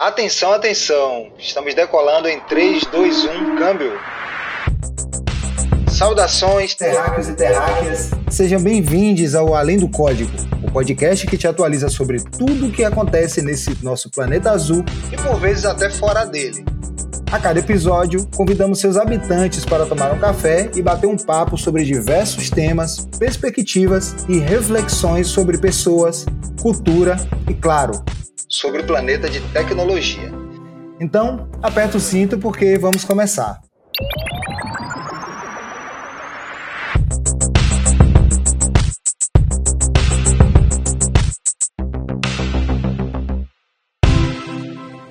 Atenção, atenção! Estamos decolando em 3, 2, 1, câmbio! Saudações, terráqueos e terráqueas! Sejam bem-vindos ao Além do Código, o podcast que te atualiza sobre tudo o que acontece nesse nosso planeta azul e por vezes até fora dele. A cada episódio, convidamos seus habitantes para tomar um café e bater um papo sobre diversos temas, perspectivas e reflexões sobre pessoas, cultura e, claro, sobre o planeta de tecnologia. Então, aperta o cinto porque vamos começar.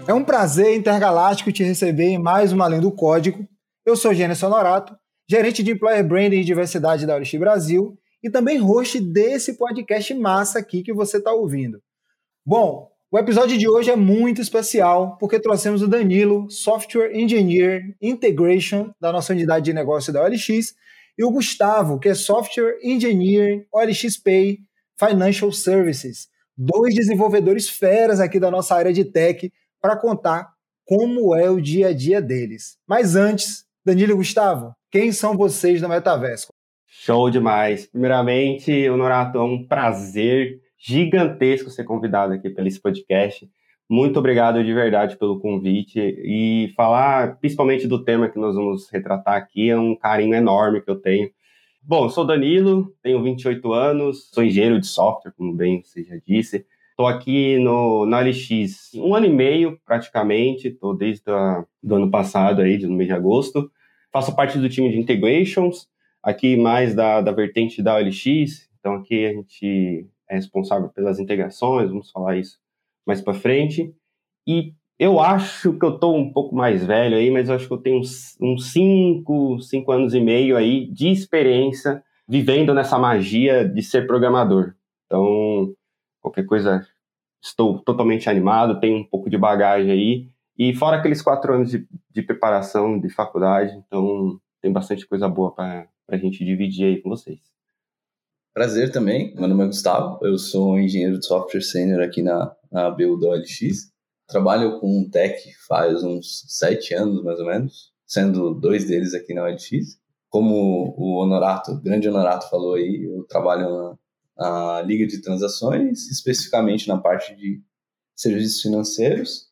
É um prazer intergaláctico te receber em mais uma Além do Código. Eu sou Gênesis Honorato, gerente de Employer Branding e Diversidade da Orixi Brasil e também host desse podcast massa aqui que você está ouvindo. Bom, o episódio de hoje é muito especial porque trouxemos o Danilo, Software Engineer Integration da nossa unidade de negócio da OLX, e o Gustavo, que é Software Engineer OLX Pay Financial Services, dois desenvolvedores feras aqui da nossa área de tech para contar como é o dia a dia deles. Mas antes, Danilo e Gustavo, quem são vocês no Metaverso? Show demais. Primeiramente, Honorato, é um prazer gigantesco ser convidado aqui pelo esse podcast. Muito obrigado de verdade pelo convite e falar principalmente do tema que nós vamos retratar aqui é um carinho enorme que eu tenho. Bom, sou Danilo, tenho 28 anos, sou engenheiro de software, como bem você já disse. Estou aqui no, na LX um ano e meio, praticamente, estou desde o ano passado, aí, no mês de agosto. Faço parte do time de integrations, aqui mais da, da vertente da OLX, então aqui a gente é responsável pelas integrações, vamos falar isso mais para frente. E eu acho que eu estou um pouco mais velho aí, mas eu acho que eu tenho uns, uns cinco, cinco anos e meio aí de experiência vivendo nessa magia de ser programador. Então, qualquer coisa, estou totalmente animado, tenho um pouco de bagagem aí. E fora aqueles quatro anos de, de preparação de faculdade, então tem bastante coisa boa para a gente dividir aí com vocês. Prazer também, meu nome é Gustavo, eu sou engenheiro de software sênior aqui na, na BU da OLX. Trabalho com tech faz uns sete anos, mais ou menos, sendo dois deles aqui na OLX. Como o Honorato, o grande Honorato falou aí, eu trabalho na, na Liga de Transações, especificamente na parte de serviços financeiros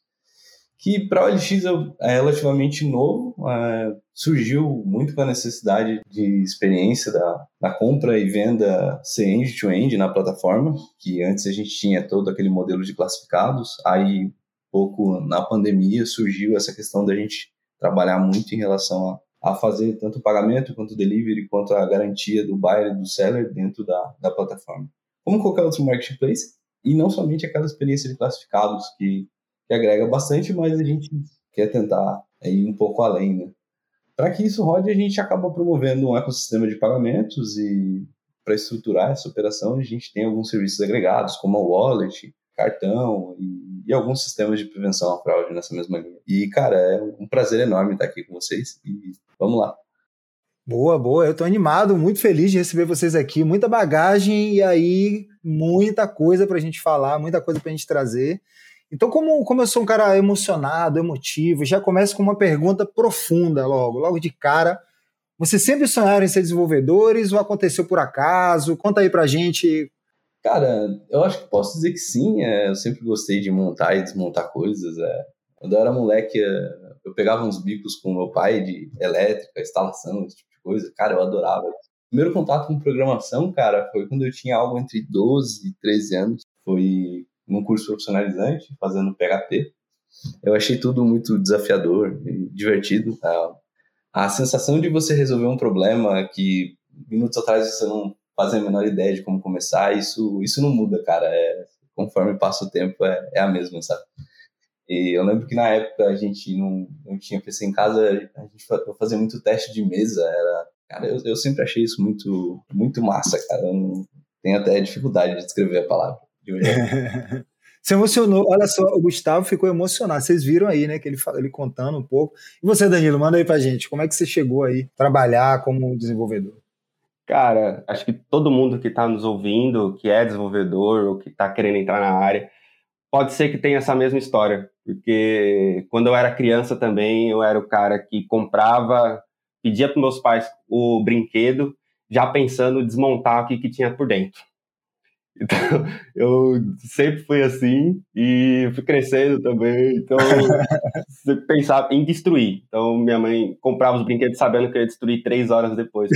que para o OLX é relativamente novo, é, surgiu muito com a necessidade de experiência da, da compra e venda ser end-to-end na plataforma, que antes a gente tinha todo aquele modelo de classificados, aí pouco na pandemia surgiu essa questão da gente trabalhar muito em relação a, a fazer tanto o pagamento quanto o delivery, quanto a garantia do buyer e do seller dentro da, da plataforma. Como qualquer outro marketplace, e não somente aquela experiência de classificados que que agrega bastante, mas a gente quer tentar ir um pouco além, né? Para que isso rode, a gente acaba promovendo um ecossistema de pagamentos e para estruturar essa operação, a gente tem alguns serviços agregados, como a wallet, cartão e, e, alguns sistemas de prevenção à fraude nessa mesma linha. E, cara, é um prazer enorme estar aqui com vocês e vamos lá. Boa, boa. Eu estou animado, muito feliz de receber vocês aqui. Muita bagagem e aí muita coisa para a gente falar, muita coisa para a gente trazer. Então, como, como eu sou um cara emocionado, emotivo, já começo com uma pergunta profunda logo, logo de cara. Vocês sempre sonharam em ser desenvolvedores ou aconteceu por acaso? Conta aí pra gente. Cara, eu acho que posso dizer que sim. É, eu sempre gostei de montar e desmontar coisas. É. Quando eu era moleque, é, eu pegava uns bicos com meu pai de elétrica, instalação, esse tipo de coisa. Cara, eu adorava. Primeiro contato com programação, cara, foi quando eu tinha algo entre 12 e 13 anos. Foi num curso profissionalizante, fazendo PHP. Eu achei tudo muito desafiador e divertido. A, a sensação de você resolver um problema que minutos atrás você não fazia a menor ideia de como começar, isso, isso não muda, cara. É, conforme passa o tempo, é, é a mesma, sabe? E eu lembro que na época a gente não, não tinha PC em casa, a gente fazia muito teste de mesa, era... Cara, eu, eu sempre achei isso muito, muito massa, cara. Eu não, tenho até dificuldade de descrever a palavra. Se emocionou, olha só, o Gustavo ficou emocionado. Vocês viram aí, né, que ele, ele contando um pouco. E você, Danilo, manda aí pra gente, como é que você chegou aí trabalhar como desenvolvedor? Cara, acho que todo mundo que está nos ouvindo, que é desenvolvedor ou que está querendo entrar na área, pode ser que tenha essa mesma história, porque quando eu era criança também, eu era o cara que comprava, pedia para meus pais o brinquedo, já pensando em desmontar o que, que tinha por dentro. Então, eu sempre fui assim e fui crescendo também. Então, sempre pensava em destruir. Então, minha mãe comprava os brinquedos sabendo que eu ia destruir três horas depois.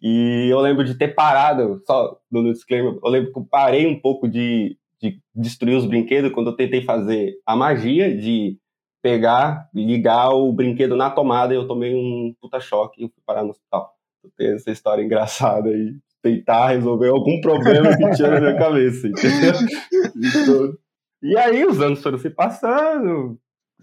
e eu lembro de ter parado, só no disclaimer, eu lembro que eu parei um pouco de, de destruir os brinquedos quando eu tentei fazer a magia de pegar, ligar o brinquedo na tomada e eu tomei um puta choque e fui parar no hospital. Tem essa história engraçada aí tentar resolver algum problema que tinha na minha cabeça, entendeu? Então, e aí os anos foram se passando,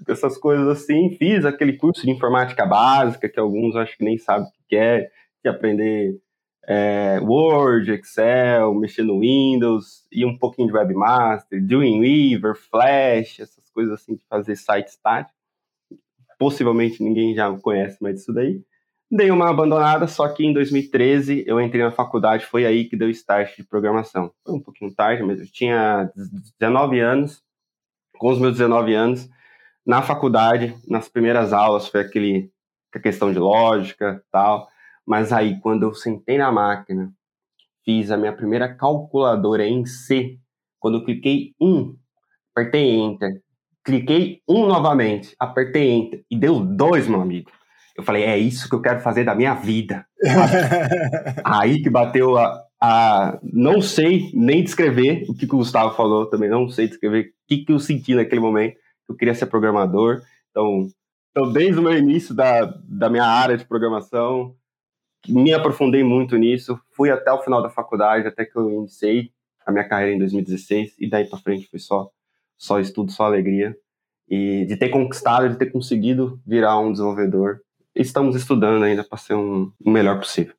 essas coisas assim, fiz aquele curso de informática básica, que alguns acho que nem sabem o que é, que aprender é, Word, Excel, mexer no Windows, e um pouquinho de Webmaster, Dreamweaver, Flash, essas coisas assim de fazer site estático. Possivelmente ninguém já conhece mais disso daí. Dei uma abandonada, só que em 2013 eu entrei na faculdade, foi aí que deu start de programação. Foi um pouquinho tarde, mas eu tinha 19 anos. Com os meus 19 anos, na faculdade, nas primeiras aulas, foi aquele a questão de lógica tal. Mas aí, quando eu sentei na máquina, fiz a minha primeira calculadora em C, quando eu cliquei um, apertei Enter, cliquei um novamente, apertei Enter e deu dois, meu amigo. Eu falei, é isso que eu quero fazer da minha vida. Aí que bateu a, a, Não sei nem descrever o que, que o Gustavo falou também, não sei descrever o que, que eu senti naquele momento. Eu queria ser programador. Então, então desde o meu início da, da minha área de programação, me aprofundei muito nisso. Fui até o final da faculdade, até que eu iniciei a minha carreira em 2016. E daí para frente foi só, só estudo, só alegria. E de ter conquistado, de ter conseguido virar um desenvolvedor estamos estudando ainda para ser um, o melhor possível.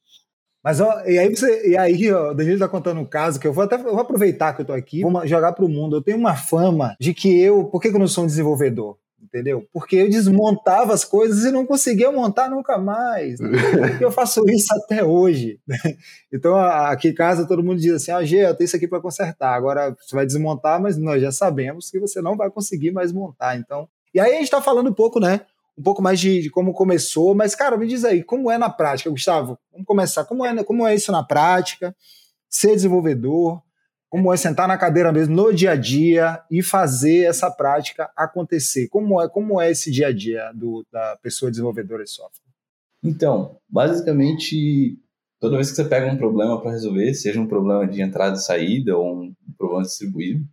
Mas ó, e aí você, e aí ó, o Danilo está contando um caso que eu vou até eu vou aproveitar que eu estou aqui, vou jogar para o mundo. Eu tenho uma fama de que eu, por que, que eu não sou um desenvolvedor? Entendeu? Porque eu desmontava as coisas e não conseguia montar nunca mais. Né? eu faço isso até hoje. Então, aqui em casa, todo mundo diz assim: ah, Gê, eu tenho isso aqui para consertar. Agora você vai desmontar, mas nós já sabemos que você não vai conseguir mais montar. Então, e aí a gente está falando um pouco, né? Um pouco mais de, de, como começou, mas, cara, me diz aí, como é na prática, Gustavo? Vamos começar. Como é, como é isso na prática? Ser desenvolvedor, como é sentar na cadeira mesmo no dia a dia e fazer essa prática acontecer? Como é, como é esse dia a dia do, da pessoa desenvolvedora de software? Então, basicamente, toda vez que você pega um problema para resolver, seja um problema de entrada e saída ou um problema distribuído,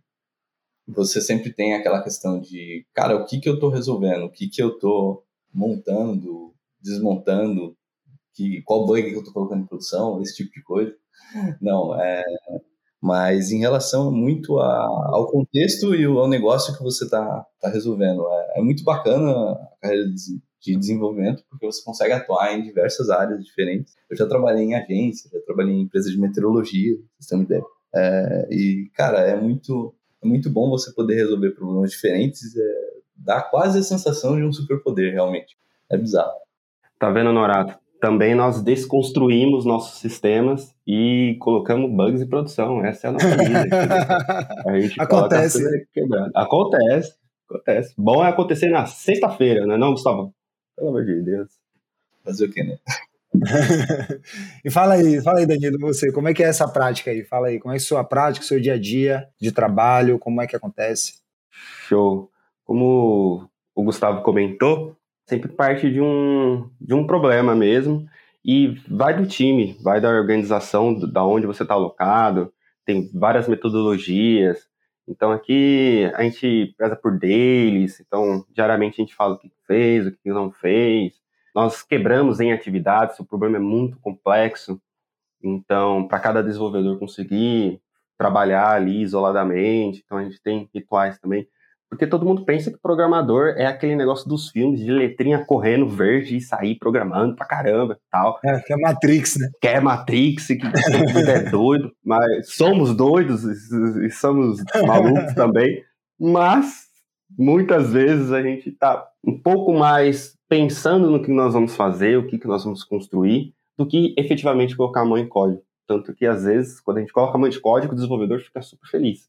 você sempre tem aquela questão de, cara, o que que eu estou resolvendo? O que que eu estou montando, desmontando? Que, qual bug que eu estou colocando em produção? Esse tipo de coisa. Não, é... Mas em relação muito a, ao contexto e ao negócio que você está tá resolvendo. É, é, muito bacana a carreira de, de desenvolvimento, porque você consegue atuar em diversas áreas diferentes. Eu já trabalhei em agência, já trabalhei em empresa de meteorologia, vocês têm uma ideia. É, e, cara, é muito, é muito bom você poder resolver problemas diferentes. É, dá quase a sensação de um superpoder, realmente. É bizarro. Tá vendo, Norato? Também nós desconstruímos nossos sistemas e colocamos bugs em produção. Essa é a nossa vida. a gente Acontece. Acontece. Acontece. Bom é acontecer na sexta-feira, não é não, Gustavo? Pelo amor de Deus. Fazer o quê, né? e fala aí, fala aí, Danilo, você, como é que é essa prática aí? Fala aí, como é que é a sua prática, seu dia a dia de trabalho, como é que acontece? Show. Como o Gustavo comentou, sempre parte de um, de um problema mesmo, e vai do time, vai da organização, da onde você está alocado, tem várias metodologias, então aqui a gente preza por deles, então diariamente a gente fala o que fez, o que não fez, nós quebramos em atividades, o problema é muito complexo. Então, para cada desenvolvedor conseguir trabalhar ali isoladamente, então a gente tem rituais também. Porque todo mundo pensa que programador é aquele negócio dos filmes de letrinha correndo verde e sair programando pra caramba tal. É, que é Matrix, né? Que é Matrix, que é doido, mas somos doidos e somos malucos também. Mas muitas vezes a gente tá um pouco mais pensando no que nós vamos fazer, o que, que nós vamos construir, do que efetivamente colocar a mão em código. Tanto que, às vezes, quando a gente coloca a mão em código, o desenvolvedor fica super feliz.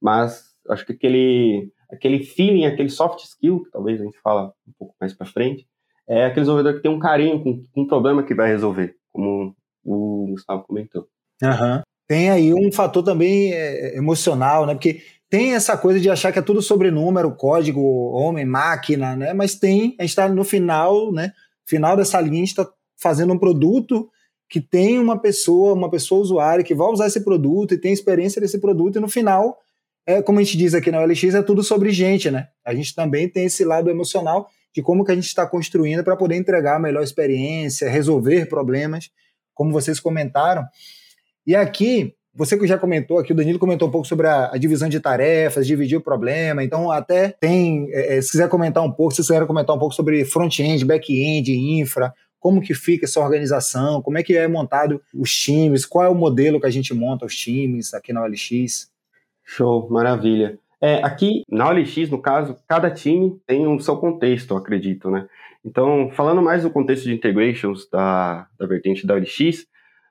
Mas acho que aquele, aquele feeling, aquele soft skill, que talvez a gente fala um pouco mais para frente, é aquele desenvolvedor que tem um carinho com, um problema que vai resolver, como o Gustavo comentou. Uhum. Tem aí um fator também é, emocional, né? Porque tem essa coisa de achar que é tudo sobre número, código, homem, máquina, né? Mas tem, a gente está no final, né? Final dessa linha, a gente está fazendo um produto que tem uma pessoa, uma pessoa usuária que vai usar esse produto e tem experiência desse produto, e no final, é, como a gente diz aqui na OLX, é tudo sobre gente, né? A gente também tem esse lado emocional de como que a gente está construindo para poder entregar a melhor experiência, resolver problemas, como vocês comentaram. E aqui, você que já comentou aqui, o Danilo comentou um pouco sobre a, a divisão de tarefas, dividir o problema. Então, até tem, é, é se quiser comentar um pouco, se quiserem comentar um pouco sobre front-end, back-end, infra, como que fica essa organização, como é que é montado os times, qual é o modelo que a gente monta os times aqui na OLX. Show, maravilha. É, aqui na OLX, no caso, cada time tem o seu contexto, acredito, né? Então, falando mais do contexto de integrations da, da vertente da OLX,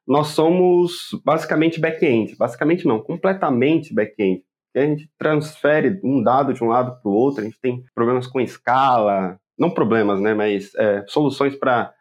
nós somos basicamente back-end. Basicamente não, completamente back-end. A gente transfere um dado de um lado para o outro, a gente tem problemas com escala, não problemas, né, mas é, soluções para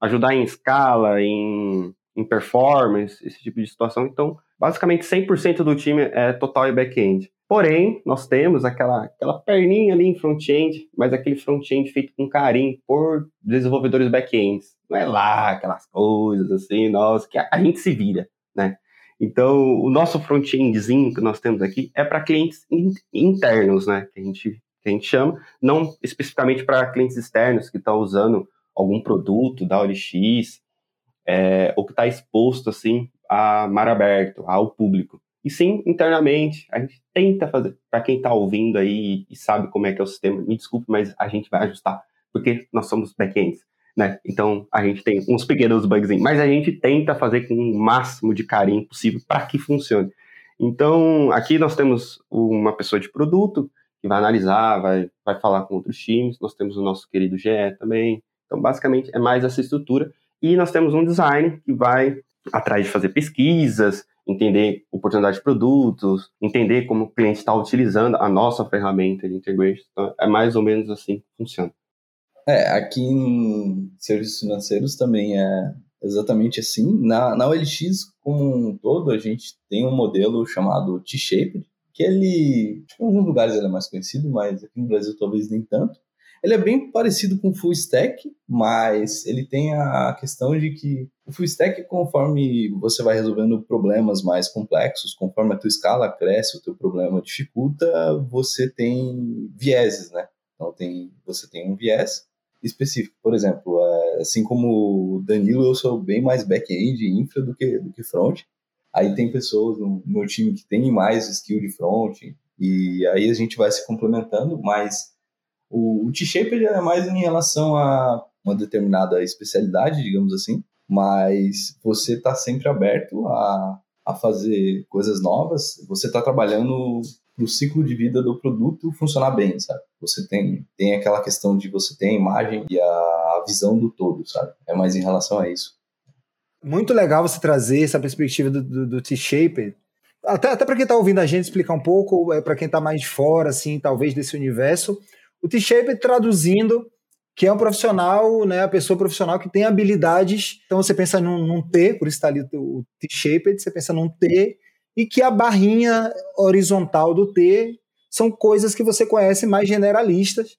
ajudar em escala, em, em performance, esse tipo de situação. Então, basicamente 100% do time é total e back-end. Porém, nós temos aquela, aquela perninha ali em front-end, mas aquele front-end feito com carinho por desenvolvedores back-ends. Não é lá aquelas coisas assim, nós, que a, gente se vira, né? Então, o nosso front-endzinho que nós temos aqui é para clientes in, internos, né? Que a, gente, que a gente chama, não especificamente para clientes externos que estão usando algum produto da OLX, é, ou que está exposto assim a mar aberto, ao público. E sim, internamente, a gente tenta fazer, para quem está ouvindo aí e sabe como é que é o sistema, me desculpe, mas a gente vai ajustar, porque nós somos backends, né? Então, a gente tem uns pequenos bugs, mas a gente tenta fazer com o máximo de carinho possível para que funcione. Então, aqui nós temos uma pessoa de produto que vai analisar, vai, vai falar com outros times, nós temos o nosso querido GE também. Então, basicamente, é mais essa estrutura. E nós temos um design que vai atrás de fazer pesquisas, entender oportunidade de produtos, entender como o cliente está utilizando a nossa ferramenta de integration. Então, é mais ou menos assim que funciona. É, aqui em serviços financeiros também é exatamente assim. Na, na OLX, como um todo, a gente tem um modelo chamado T-Shaped, que ele, em alguns lugares ele é mais conhecido, mas aqui no Brasil talvez nem tanto. Ele é bem parecido com o full stack, mas ele tem a questão de que o full stack, conforme você vai resolvendo problemas mais complexos, conforme a tua escala cresce, o teu problema dificulta, você tem vieses, né? Então tem, você tem um viés específico. Por exemplo, é, assim como o Danilo, eu sou bem mais back-end e infra do que, do que front. Aí tem pessoas no meu time que tem mais skill de front, e aí a gente vai se complementando, mas o, o T-Shaper é mais em relação a uma determinada especialidade, digamos assim, mas você está sempre aberto a, a fazer coisas novas, você está trabalhando para o ciclo de vida do produto funcionar bem, sabe? Você tem, tem aquela questão de você ter a imagem e a, visão do todo, sabe? É mais em relação a isso. Muito legal você trazer essa perspectiva do, do, do T-Shaper, até, até para quem está ouvindo a gente explicar um pouco, é, para quem está mais de fora, assim, talvez desse universo, o T-Shape traduzindo, que é um profissional, né, a pessoa profissional que tem habilidades. Então você pensa num, num T, por isso está ali o T-Shaped, você pensa num T, e que a barrinha horizontal do T são coisas que você conhece mais generalistas.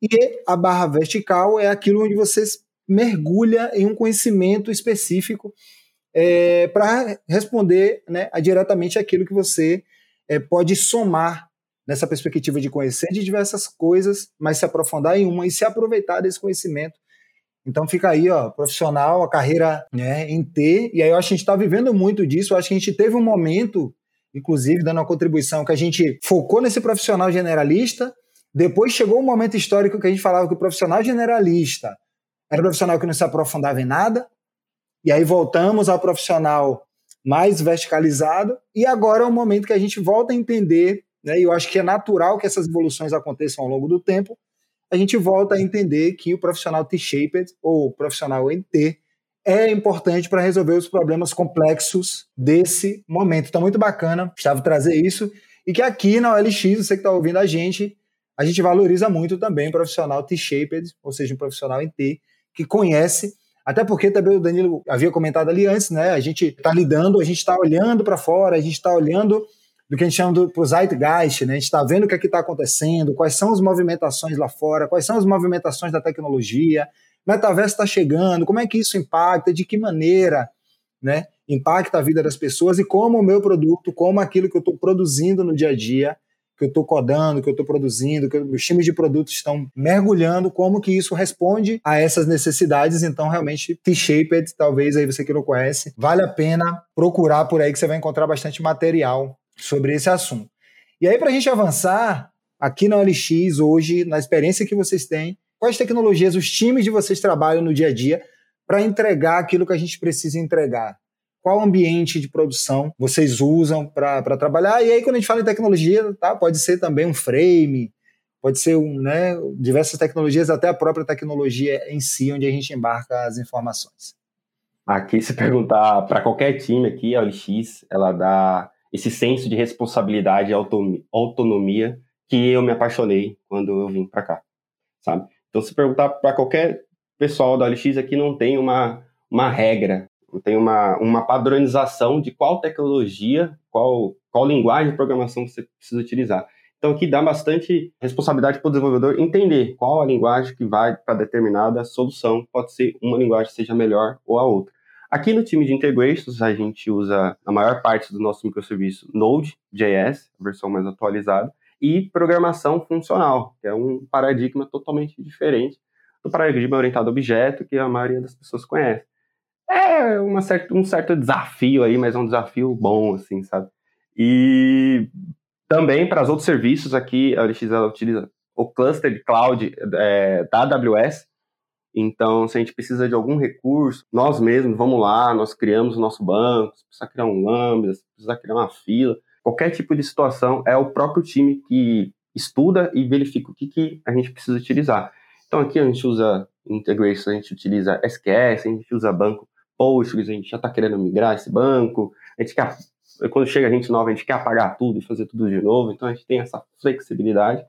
E a barra vertical é aquilo onde você mergulha em um conhecimento específico é, para responder né, diretamente aquilo que você é, pode somar nessa perspectiva de conhecer de diversas coisas, mas se aprofundar em uma e se aproveitar desse conhecimento. Então fica aí, ó, profissional, a carreira né, em T, e aí eu acho que a gente está vivendo muito disso, eu acho que a gente teve um momento, inclusive dando uma contribuição, que a gente focou nesse profissional generalista, depois chegou um momento histórico que a gente falava que o profissional generalista era um profissional que não se aprofundava em nada, e aí voltamos ao profissional mais verticalizado, e agora é o momento que a gente volta a entender né, e eu acho que é natural que essas evoluções aconteçam ao longo do tempo, a gente volta a entender que o profissional T-shaped ou profissional em T é importante para resolver os problemas complexos desse momento. Então, muito bacana, Gustavo, trazer isso. E que aqui na OLX, você que está ouvindo a gente, a gente valoriza muito também o profissional T-shaped, ou seja, um profissional em T, que conhece, até porque também o Danilo havia comentado ali antes, né? A gente está lidando, a gente está olhando para fora, a gente está olhando do que a gente chama do Zeitgeist, né? A gente está vendo o que é está acontecendo, quais são as movimentações lá fora, quais são as movimentações da tecnologia, metaverso está chegando, como é que isso impacta, de que maneira, né? Impacta a vida das pessoas e como o meu produto, como aquilo que eu estou produzindo no dia a dia, que eu estou codando, que eu estou produzindo, que os times de produtos estão mergulhando, como que isso responde a essas necessidades. Então, realmente, T-Shaped, talvez aí você que não conhece, vale a pena procurar por aí que você vai encontrar bastante material sobre esse assunto. E aí, para a gente avançar, aqui na OLX, hoje, na experiência que vocês têm, quais tecnologias os times de vocês trabalham no dia a dia para entregar aquilo que a gente precisa entregar? Qual ambiente de produção vocês usam para trabalhar? E aí, quando a gente fala em tecnologia, tá? pode ser também um frame, pode ser um, né, diversas tecnologias, até a própria tecnologia em si, onde a gente embarca as informações. Aqui, se perguntar para qualquer time aqui, a OLX, ela dá esse senso de responsabilidade e autonomia que eu me apaixonei quando eu vim para cá, sabe? Então, se perguntar para qualquer pessoal da OLX aqui, não tem uma, uma regra, não tem uma, uma padronização de qual tecnologia, qual, qual linguagem de programação você precisa utilizar. Então, aqui dá bastante responsabilidade para o desenvolvedor entender qual a linguagem que vai para determinada solução. Pode ser uma linguagem seja melhor ou a outra. Aqui no time de integrations, a gente usa a maior parte do nosso microserviço Node.js, a versão mais atualizada, e programação funcional, que é um paradigma totalmente diferente do paradigma orientado a objeto que a maioria das pessoas conhece. É uma certa, um certo desafio aí, mas é um desafio bom, assim, sabe? E também para os outros serviços aqui, a OLX utiliza o cluster de cloud é, da AWS, então, se a gente precisa de algum recurso, nós mesmos vamos lá, nós criamos o nosso banco, se precisar criar um Lambda, se precisar criar uma fila, qualquer tipo de situação, é o próprio time que estuda e verifica o que, que a gente precisa utilizar. Então, aqui a gente usa integration, a gente utiliza SQS, a gente usa banco Postgres, a gente já está querendo migrar esse banco, a gente quer, quando chega a gente nova, a gente quer apagar tudo e fazer tudo de novo, então a gente tem essa flexibilidade.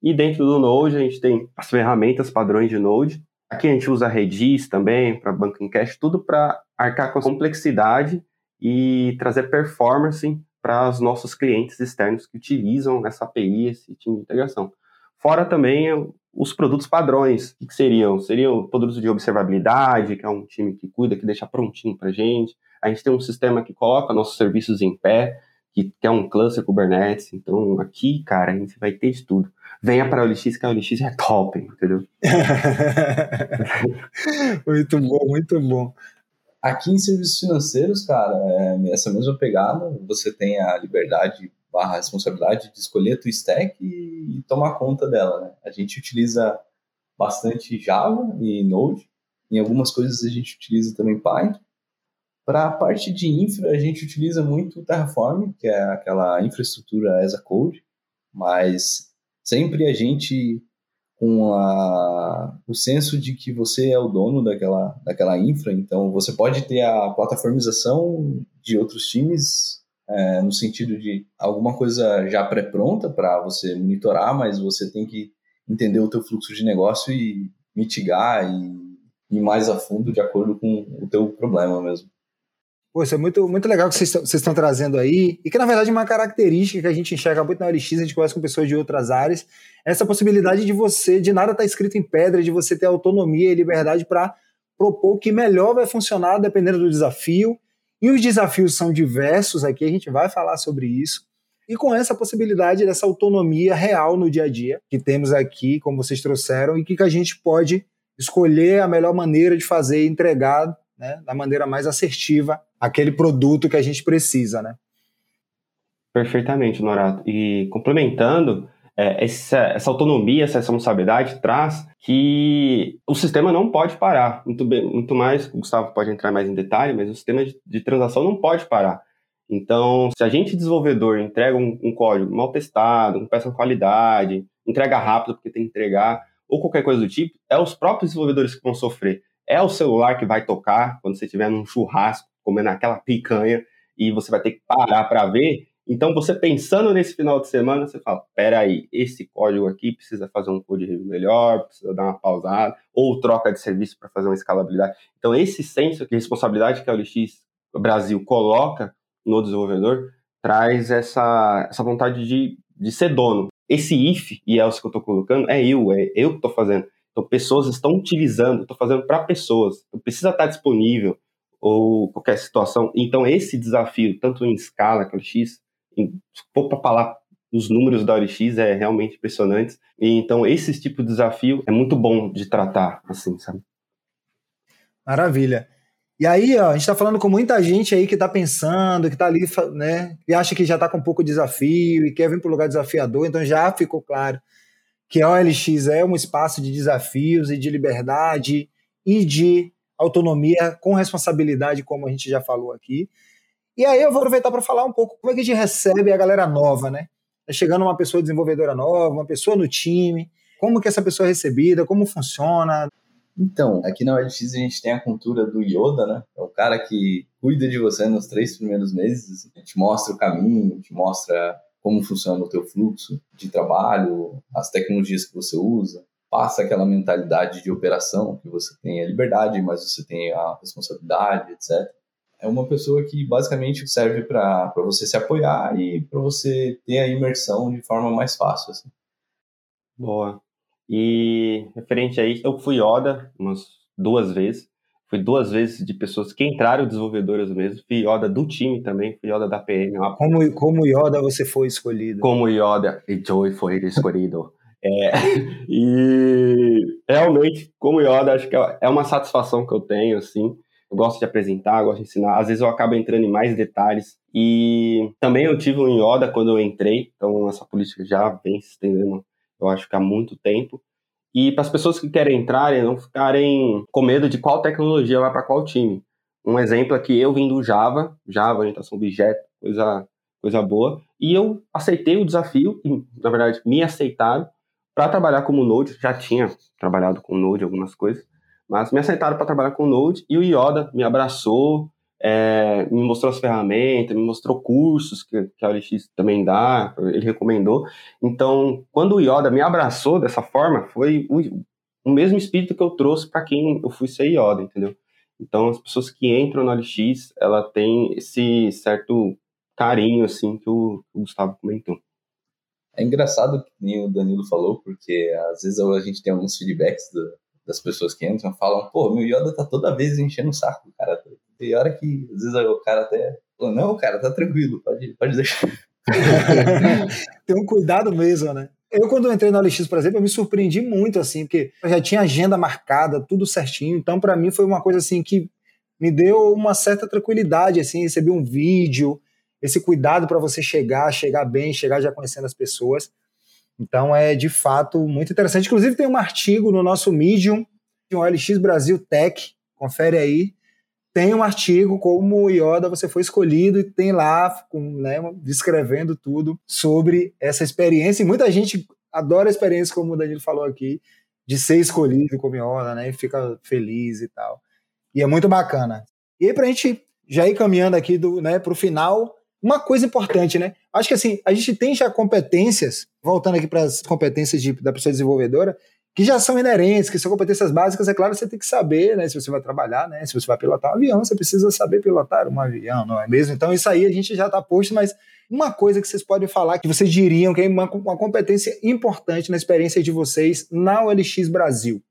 E dentro do Node, a gente tem as ferramentas padrões de Node, Aqui a gente usa Redis também para Banking Cash, tudo para arcar com a complexidade e trazer performance para os nossos clientes externos que utilizam essa API, esse time de integração. Fora também os produtos padrões, o que seriam? Seriam produtos de observabilidade, que é um time que cuida, que deixa prontinho para gente. A gente tem um sistema que coloca nossos serviços em pé, que, é um cluster Kubernetes. Então, aqui, cara, a gente vai ter de tudo venha para a OLX, que a OLX é top, entendeu? muito bom, muito bom. Aqui em serviços financeiros, cara, é essa mesma pegada, você tem a liberdade barra responsabilidade de escolher a tua stack e tomar conta dela, né? A gente utiliza bastante Java e Node, em algumas coisas a gente utiliza também Python. Para a parte de infra, a gente utiliza muito Terraform, que é aquela infraestrutura as a code, mas sempre a gente com a, o senso de que você é o dono daquela, daquela infra, então você pode ter a plataformização de outros times é, no sentido de alguma coisa já pré-pronta para você monitorar, mas você tem que entender o teu fluxo de negócio e mitigar e ir mais a fundo de acordo com o teu problema mesmo. Pô, isso é muito, muito legal que vocês estão trazendo aí, e que na verdade é uma característica que a gente enxerga muito na OLX, a gente conversa com pessoas de outras áreas, essa possibilidade de você, de nada estar tá escrito em pedra, de você ter autonomia e liberdade para propor o que melhor vai funcionar dependendo do desafio, e os desafios são diversos aqui, a gente vai falar sobre isso, e com essa possibilidade dessa autonomia real no dia a dia, que temos aqui, como vocês trouxeram, e que, que a gente pode escolher a melhor maneira de fazer e entregar né, da maneira mais assertiva aquele produto que a gente precisa, né? Perfeitamente, Norato. E complementando, é, essa, essa, autonomia, essa responsabilidade traz que o sistema não pode parar. Muito, bem, muito mais, o Gustavo pode entrar mais em detalhe, mas o sistema de, de transação não pode parar. Então, se a gente, desenvolvedor, entrega um, um código mal testado, com péssima qualidade, entrega rápido porque tem que entregar, ou qualquer coisa do tipo, é os próprios desenvolvedores que vão sofrer é o celular que vai tocar quando você estiver num churrasco, comendo aquela picanha, e você vai ter que parar para ver, Então, você pensando nesse final de semana, você fala: peraí, esse código aqui precisa fazer um code review melhor, precisa dar uma pausada, ou troca de serviço para fazer uma escalabilidade. Então, esse senso de responsabilidade que a OLX Brasil coloca no desenvolvedor traz essa, essa vontade de, de ser dono. Esse if e else que eu estou colocando é eu, é eu que estou fazendo. Então, pessoas estão utilizando, estou fazendo para pessoas. Precisa estar disponível ou qualquer situação. Então, esse desafio, tanto em escala que é o X, se for para falar os números da OLX é realmente impressionante. E então esse tipo de desafio é muito bom de tratar, assim, sabe? Maravilha. E aí, ó, a gente está falando com muita gente aí que está pensando, que está ali, né, e acha que já está com um pouco de desafio e quer vir para o lugar desafiador, então já ficou claro que a OLX é um espaço de desafios e de liberdade e de autonomia com responsabilidade, como a gente já falou aqui. E aí eu vou aproveitar para falar um pouco como é que a gente recebe a galera nova, né? Tá chegando uma pessoa desenvolvedora nova, uma pessoa no time, como que essa pessoa é recebida, como funciona. Então, aqui na OLX a gente tem a cultura do Yoda, né? É o cara que cuida de você nos três primeiros meses, a gente mostra o caminho, a gente mostra como funciona o teu fluxo de trabalho, as tecnologias que você usa, passa aquela mentalidade de operação, que você tem a liberdade, mas você tem a responsabilidade, etc é uma pessoa que basicamente serve para você se apoiar e para você ter a imersão de forma mais fácil. Assim. Boa. E referente a isso, eu fui Yoda umas duas vezes. Fui duas vezes de pessoas que entraram desenvolvedoras mesmo. Fui Yoda do time também, fui Yoda da PM. Como, como Yoda você foi escolhido? Como Yoda e Joey foi escolhido. É, e realmente, como Yoda, acho que é uma satisfação que eu tenho, assim, eu gosto de apresentar, gosto de ensinar. Às vezes eu acabo entrando em mais detalhes. E também eu tive um Yoda quando eu entrei, então essa política já vem se estendendo, eu acho que há muito tempo. E para as pessoas que querem entrarem, não ficarem com medo de qual tecnologia vai para qual time. Um exemplo aqui, eu vim do Java, Java, orientação objeto, coisa, coisa boa, e eu aceitei o desafio, na verdade, me aceitaram para trabalhar como Node, já tinha trabalhado com Node algumas coisas, mas me aceitaram para trabalhar com Node e o Yoda me abraçou, é, me mostrou as ferramentas, me mostrou cursos que, que a OLX também dá, ele recomendou. Então, quando o Yoda me abraçou dessa forma, foi o, o mesmo espírito que eu trouxe para quem eu fui ser Yoda, entendeu? Então, as pessoas que entram na OLX, ela tem esse certo carinho, assim, que o, o Gustavo comentou. É engraçado que o Danilo falou, porque às vezes a gente tem alguns feedbacks do, das pessoas que entram falam, pô, meu Yoda tá toda vez enchendo o saco, cara. Tem hora que, às vezes, o cara até. Não, cara, tá tranquilo, pode, pode deixar. Tem um cuidado mesmo, né? Eu, quando entrei na OLX, por exemplo, eu me surpreendi muito, assim, porque eu já tinha agenda marcada, tudo certinho. Então, para mim, foi uma coisa, assim, que me deu uma certa tranquilidade, assim, receber um vídeo, esse cuidado para você chegar, chegar bem, chegar já conhecendo as pessoas. Então é de fato muito interessante. Inclusive tem um artigo no nosso Medium, um OLX Brasil Tech, confere aí. Tem um artigo como o Yoda você foi escolhido e tem lá com, né, descrevendo tudo sobre essa experiência. E muita gente adora a experiência, como o Danilo falou aqui, de ser escolhido como Yoda, né? E fica feliz e tal. E é muito bacana. E aí, para a gente já ir caminhando aqui né, para o final, uma coisa importante, né? Acho que assim, a gente tem já competências, voltando aqui para as competências de, da pessoa desenvolvedora, que já são inerentes, que são competências básicas, é claro, você tem que saber, né? Se você vai trabalhar, né? Se você vai pilotar um avião, você precisa saber pilotar um avião, não é mesmo? Então, isso aí a gente já está posto, mas uma coisa que vocês podem falar, que vocês diriam que é uma, uma competência importante na experiência de vocês na OLX Brasil.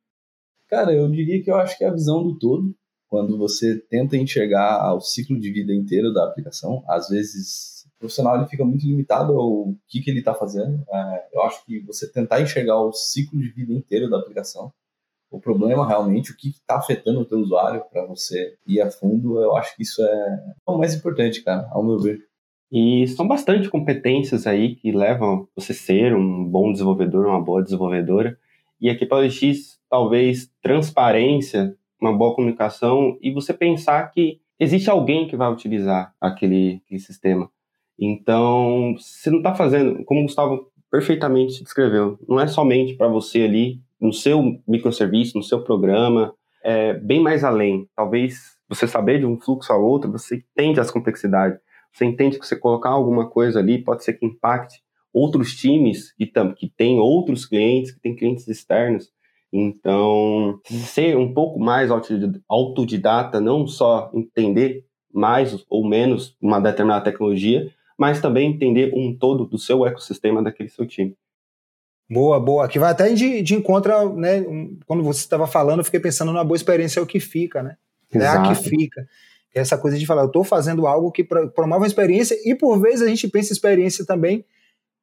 Cara, eu diria que eu acho que é a visão do todo quando você tenta enxergar o ciclo de vida inteiro da aplicação, às vezes o profissional ele fica muito limitado ao que, que ele está fazendo. É, eu acho que você tentar enxergar o ciclo de vida inteiro da aplicação, o problema realmente, o que está afetando o teu usuário para você ir a fundo, eu acho que isso é o mais importante, cara, ao meu ver. E são bastante competências aí que levam você a ser um bom desenvolvedor, uma boa desenvolvedora. E aqui para o LX, talvez transparência uma boa comunicação e você pensar que existe alguém que vai utilizar aquele, aquele sistema. Então, você não está fazendo, como o Gustavo perfeitamente descreveu, não é somente para você ali, no seu microserviço, no seu programa, é bem mais além. Talvez você saber de um fluxo a outro, você entende as complexidades. você entende que você colocar alguma coisa ali pode ser que impacte outros times que, que outros clientes, que têm clientes externos. Então, ser um pouco mais autodidata, não só entender mais ou menos uma determinada tecnologia, mas também entender um todo do seu ecossistema daquele seu time. Boa, boa. Que vai até de, de encontro, né? Quando você estava falando, eu fiquei pensando na boa experiência é o que fica, né? Exato. É a que fica. É essa coisa de falar, eu estou fazendo algo que promove uma experiência e por vezes a gente pensa experiência também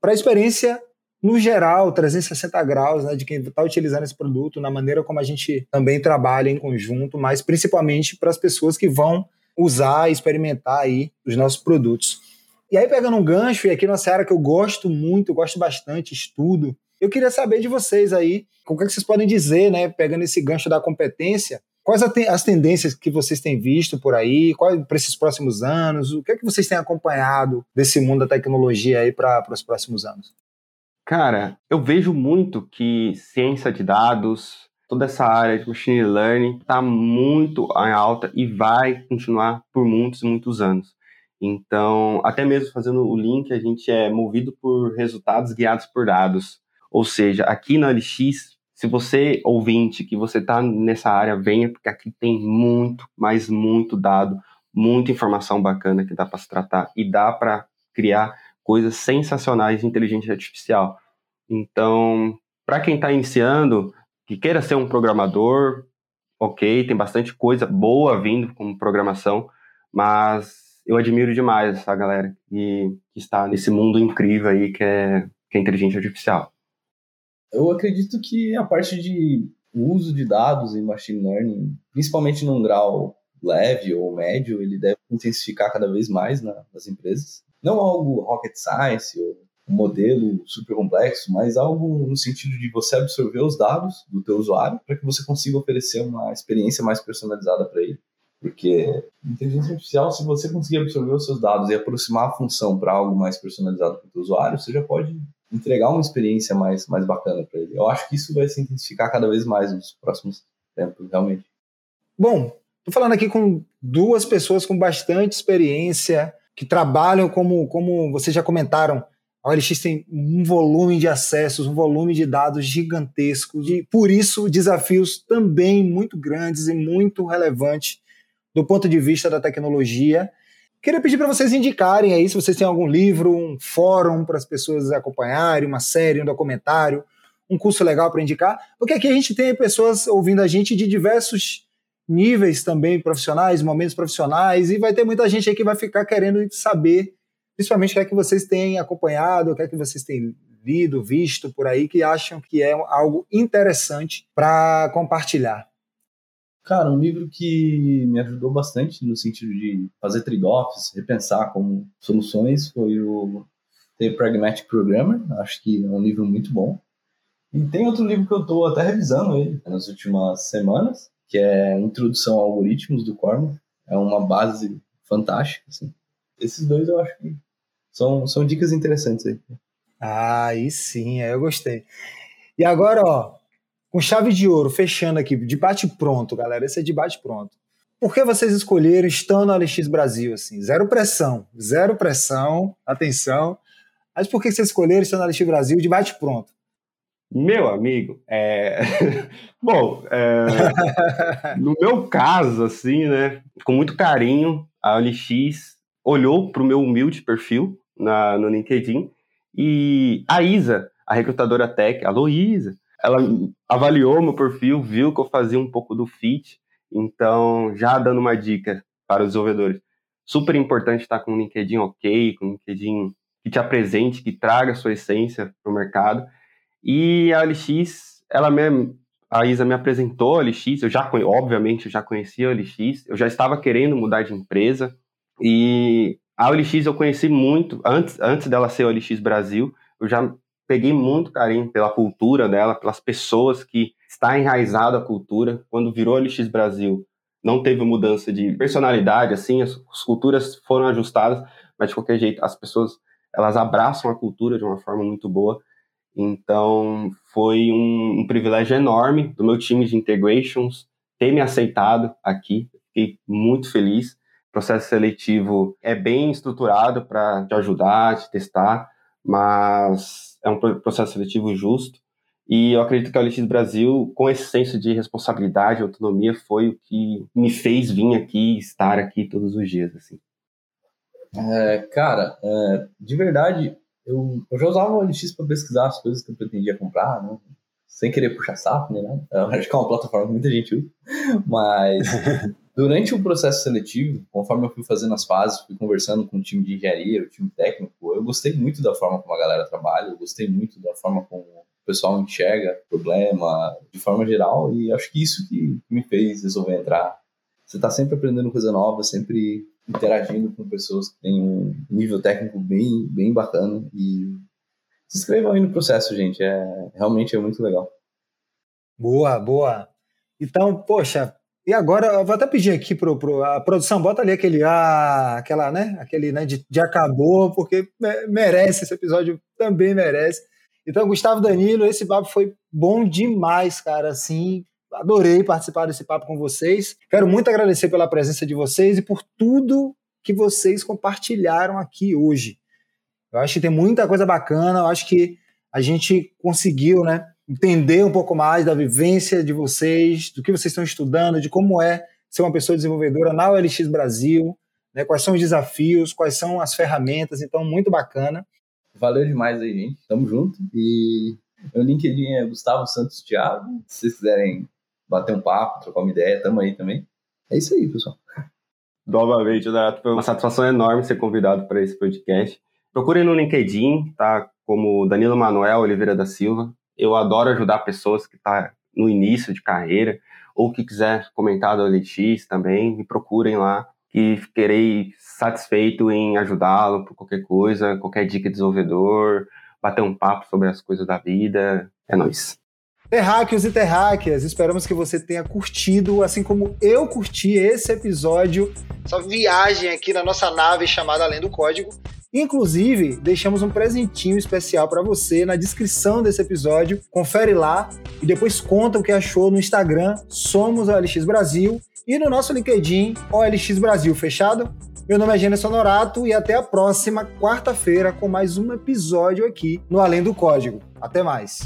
para a experiência no geral, 360 graus, né, de quem está utilizando esse produto, na maneira como a gente também trabalha em conjunto, mas principalmente para as pessoas que vão usar e experimentar aí os nossos produtos. E aí, pegando um gancho, e aqui nessa área que eu gosto muito, gosto bastante, estudo, eu queria saber de vocês aí, o que, é que vocês podem dizer, né, pegando esse gancho da competência, quais as tendências que vocês têm visto por aí, para esses próximos anos, o que é que vocês têm acompanhado desse mundo da tecnologia aí para os próximos anos? Cara, eu vejo muito que ciência de dados, toda essa área de machine learning está muito em alta e vai continuar por muitos, muitos anos. Então, até mesmo fazendo o link, a gente é movido por resultados guiados por dados. Ou seja, aqui na LX, se você, ouvinte, que você está nessa área, venha, porque aqui tem muito, mas muito dado, muita informação bacana que dá para se tratar e dá para criar coisas sensacionais de inteligência artificial. Então, para quem está iniciando, que queira ser um programador, ok, tem bastante coisa boa vindo como programação, mas eu admiro demais essa galera que, que está nesse mundo incrível aí que é, que é inteligência artificial. Eu acredito que a parte de uso de dados em machine learning, principalmente num grau leve ou médio, ele deve intensificar cada vez mais na, nas empresas não algo rocket science ou um modelo super complexo, mas algo no sentido de você absorver os dados do teu usuário para que você consiga oferecer uma experiência mais personalizada para ele. Porque inteligência artificial, se você conseguir absorver os seus dados e aproximar a função para algo mais personalizado para o usuário, você já pode entregar uma experiência mais, mais bacana para ele. Eu acho que isso vai se intensificar cada vez mais nos próximos tempos, realmente. Bom, estou falando aqui com duas pessoas com bastante experiência que trabalham como, como vocês já comentaram, a OLX tem um volume de acessos, um volume de dados gigantesco, e por isso desafios também muito grandes e muito relevantes do ponto de vista da tecnologia. Queria pedir para vocês indicarem aí se vocês têm algum livro, um fórum para as pessoas acompanharem, uma série, um documentário, um curso legal para indicar, porque aqui a gente tem pessoas ouvindo a gente de diversos níveis também profissionais, momentos profissionais, e vai ter muita gente aí que vai ficar querendo saber, principalmente o que é que vocês têm acompanhado, o que é que vocês têm lido, visto por aí, que acham que é algo interessante para compartilhar. Cara, um livro que me ajudou bastante no sentido de fazer trade-offs, repensar como soluções, foi o The Pragmatic Programmer. Acho que é um livro muito bom. E tem outro livro que eu estou até revisando ele nas últimas semanas, que é Introdução a Algoritmos do Corman. É uma base fantástica. Assim. Esses dois eu acho que são, são dicas interessantes aí. Ah, aí sim, aí eu gostei. E agora, ó, com chave de ouro, fechando aqui, debate pronto, galera. Esse é debate pronto. Por que vocês escolheram estando no LX Brasil? Assim, zero pressão, zero pressão, atenção. Mas por que vocês escolheram estando no LX Brasil? Debate pronto. Meu amigo, é... bom, é... no meu caso, assim, né, com muito carinho, a OLX olhou para o meu humilde perfil na, no LinkedIn e a Isa, a recrutadora tech, a Luísa, ela avaliou meu perfil, viu que eu fazia um pouco do fit, então já dando uma dica para os desenvolvedores, super importante estar com o LinkedIn ok, com o LinkedIn que te apresente, que traga a sua essência para o mercado, e a OLX, ela me, a Isa me apresentou a OLX, eu já, obviamente, eu já conhecia a OLX, eu já estava querendo mudar de empresa, e a OLX eu conheci muito, antes, antes dela ser OLX Brasil, eu já peguei muito carinho pela cultura dela, pelas pessoas que está enraizada a cultura. Quando virou OLX Brasil, não teve mudança de personalidade, assim, as, as culturas foram ajustadas, mas de qualquer jeito, as pessoas, elas abraçam a cultura de uma forma muito boa. Então, foi um, um, privilégio enorme do meu time de integrations ter me aceitado aqui. Fiquei muito feliz. O processo seletivo é bem estruturado para te ajudar, te testar, mas é um processo seletivo justo. E eu acredito que a OLX Brasil, com esse senso de responsabilidade e autonomia, foi o que me fez vir aqui, estar aqui todos os dias. Assim. É, cara, é, de verdade, eu, eu já usava o OLX para pesquisar as coisas que eu pretendia comprar, né? sem querer puxar saco, né? Acho que é uma plataforma que muita gente usa, mas durante o processo seletivo, conforme eu fui fazendo as fases, fui conversando com o time de engenharia, o time técnico, eu gostei muito da forma como a galera trabalha, eu gostei muito da forma como o pessoal enxerga o problema de forma geral, e acho que isso que me fez resolver entrar. Você está sempre aprendendo coisa nova, sempre interagindo com pessoas que têm um nível técnico bem, bem bacana e se inscrevam aí no processo, gente. É, realmente é muito legal. Boa, boa. Então, poxa, e agora eu vou até pedir aqui pro, pro a produção, bota ali aquele ah, aquela, né, aquele, né, de, de acabou, porque merece esse episódio, também merece. Então, Gustavo Danilo, esse papo foi bom demais, cara, assim, adorei participar desse papo com vocês. Quero muito agradecer pela presença de vocês e por tudo que vocês compartilharam aqui hoje. Eu acho que tem muita coisa bacana, eu acho que a gente conseguiu, né, entender um pouco mais da vivência de vocês, do que vocês estão estudando, de como é ser uma pessoa desenvolvedora na OLX Brasil, né, quais são os desafios, quais são as ferramentas, então muito bacana. Valeu demais aí, gente. Tamo junto. E meu LinkedIn é Gustavo Santos Thiago. Se vocês quiserem bater um papo, trocar uma ideia, tamo aí também. É isso aí, pessoal. Novamente, Donato, foi uma satisfação enorme ser convidado para esse podcast. Procurem no LinkedIn, tá? Como Danilo Manuel Oliveira da Silva. Eu adoro ajudar pessoas que estão tá no início de carreira ou que quiser comentar do OLX também, me procurem lá, que ficarei satisfeito em ajudá-lo por qualquer coisa, qualquer dica de desenvolvedor, bater um papo sobre as coisas da vida. É nóis. Terráqueos e terráqueas, esperamos que você tenha curtido, assim como eu curti esse episódio, essa viagem aqui na nossa nave chamada Além do Código. Inclusive, deixamos um presentinho especial para você na descrição desse episódio. Confere lá e depois conta o que achou no Instagram Somos OLX Brasil e no nosso LinkedIn OLX Brasil, fechado? Meu nome é Gênesis Sonorato e até a próxima quarta-feira com mais um episódio aqui no Além do Código. Até mais!